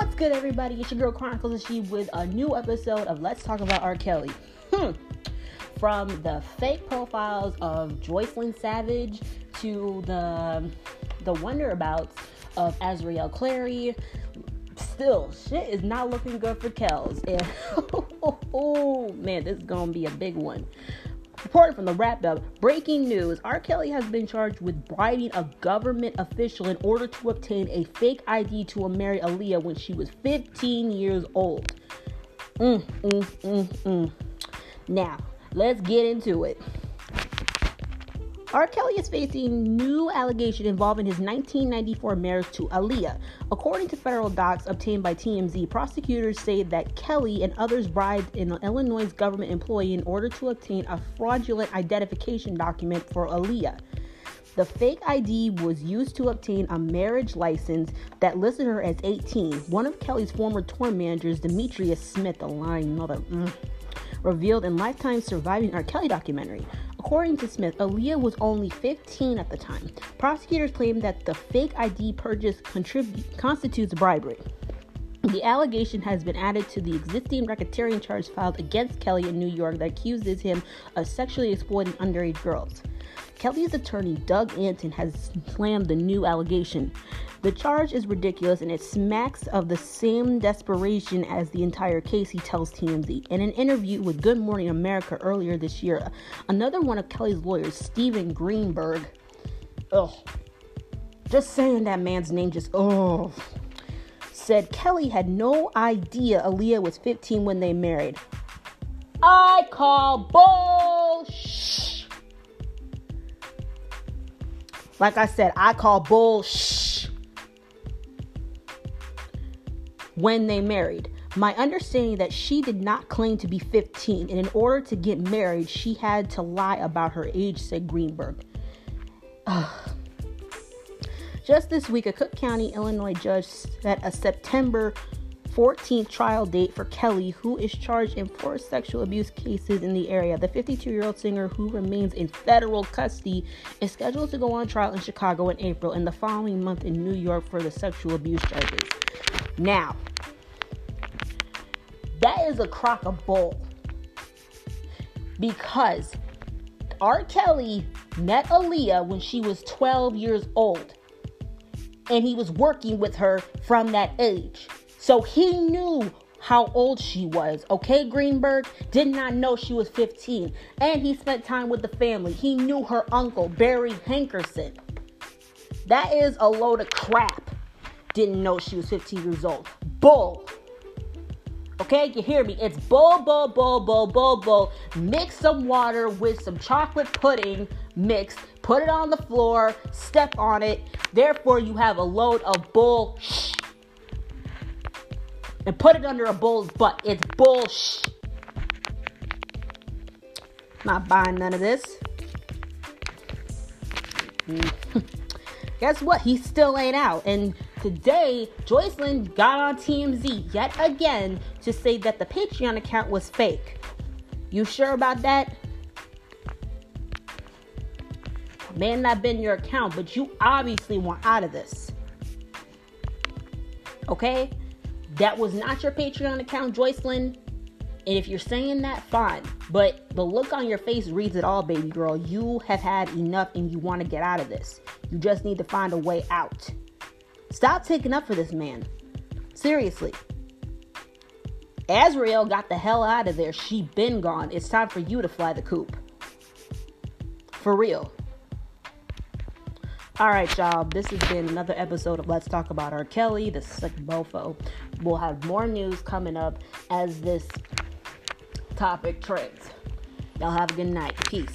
What's good, everybody? It's your girl Chronicles of She with a new episode of Let's Talk About R. Kelly. Hmm. From the fake profiles of Joycelyn Savage to the the wonderabouts of Azriel Clary, still shit is not looking good for Kells. And oh man, this is gonna be a big one. Reported from the Rap-Up, breaking news R. Kelly has been charged with bribing a government official in order to obtain a fake ID to marry Aaliyah when she was 15 years old. Mm, mm, mm, mm. Now, let's get into it. R. Kelly is facing new allegation involving his 1994 marriage to Aaliyah. According to federal docs obtained by TMZ, prosecutors say that Kelly and others bribed an Illinois government employee in order to obtain a fraudulent identification document for Aaliyah. The fake ID was used to obtain a marriage license that listed her as 18. One of Kelly's former tour managers, Demetrius Smith, the lying mother, mm, revealed in Lifetime's Surviving R. Kelly documentary. According to Smith, Aaliyah was only 15 at the time. Prosecutors claim that the fake ID purchase constitutes bribery. The allegation has been added to the existing racketeering charge filed against Kelly in New York that accuses him of sexually exploiting underage girls. Kelly's attorney, Doug Anton, has slammed the new allegation. The charge is ridiculous and it smacks of the same desperation as the entire case, he tells TMZ. In an interview with Good Morning America earlier this year, another one of Kelly's lawyers, Steven Greenberg, ugh, just saying that man's name just, ugh, said Kelly had no idea Aaliyah was 15 when they married. I call bullshit. Like I said, I call bullshit when they married. My understanding that she did not claim to be 15, and in order to get married, she had to lie about her age, said Greenberg. Ugh. Just this week, a Cook County, Illinois judge set a September 14th trial date for Kelly, who is charged in four sexual abuse cases in the area. The 52 year old singer, who remains in federal custody, is scheduled to go on trial in Chicago in April and the following month in New York for the sexual abuse charges. Now, that is a crock of bull because R. Kelly met Aaliyah when she was 12 years old and he was working with her from that age. So he knew how old she was. Okay, Greenberg did not know she was 15. And he spent time with the family. He knew her uncle, Barry Hankerson. That is a load of crap. Didn't know she was 15 years old. Bull. Okay, you hear me? It's bull, bull, bull, bull, bull, bull. Mix some water with some chocolate pudding mix, put it on the floor, step on it. Therefore, you have a load of bull and put it under a bull's butt. It's bullshit. Not buying none of this. Guess what? He still ain't out. And today, Joycelyn got on TMZ yet again to say that the Patreon account was fake. You sure about that? May not been your account, but you obviously want out of this. Okay? That was not your Patreon account, Joycelyn. And if you're saying that, fine. But the look on your face reads it all, baby girl. You have had enough and you want to get out of this. You just need to find a way out. Stop taking up for this man. Seriously. Azriel got the hell out of there. She been gone. It's time for you to fly the coop. For real. All right, y'all. This has been another episode of Let's Talk About R. Kelly, the sick bofo. We'll have more news coming up as this topic trends. Y'all have a good night. Peace.